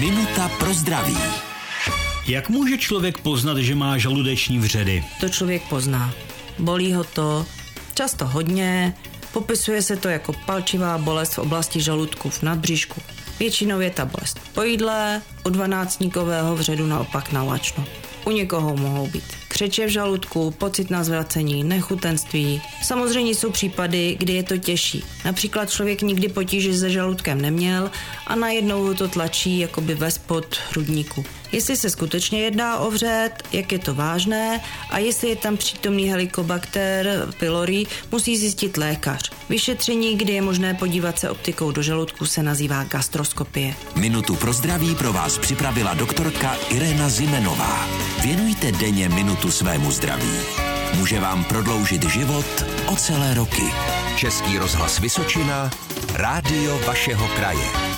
Minuta pro zdraví. Jak může člověk poznat, že má žaludeční vředy? To člověk pozná. Bolí ho to, často hodně, popisuje se to jako palčivá bolest v oblasti žaludku v nadbříšku. Většinou je ta bolest po jídle, u dvanáctníkového vředu naopak na lačno. U někoho mohou být křeče v žaludku, pocit na zvracení, nechutenství. Samozřejmě jsou případy, kdy je to těžší. Například člověk nikdy potíže se žaludkem neměl a najednou ho to tlačí jakoby ve spod hrudníku. Jestli se skutečně jedná o vřet, jak je to vážné a jestli je tam přítomný helikobakter pylori, musí zjistit lékař. Vyšetření, kdy je možné podívat se optikou do žaludku, se nazývá gastroskopie. Minutu pro zdraví pro vás připravila doktorka Irena Zimenová. Věnujte denně minutu svému zdraví. Může vám prodloužit život o celé roky. Český rozhlas Vysočina, rádio vašeho kraje.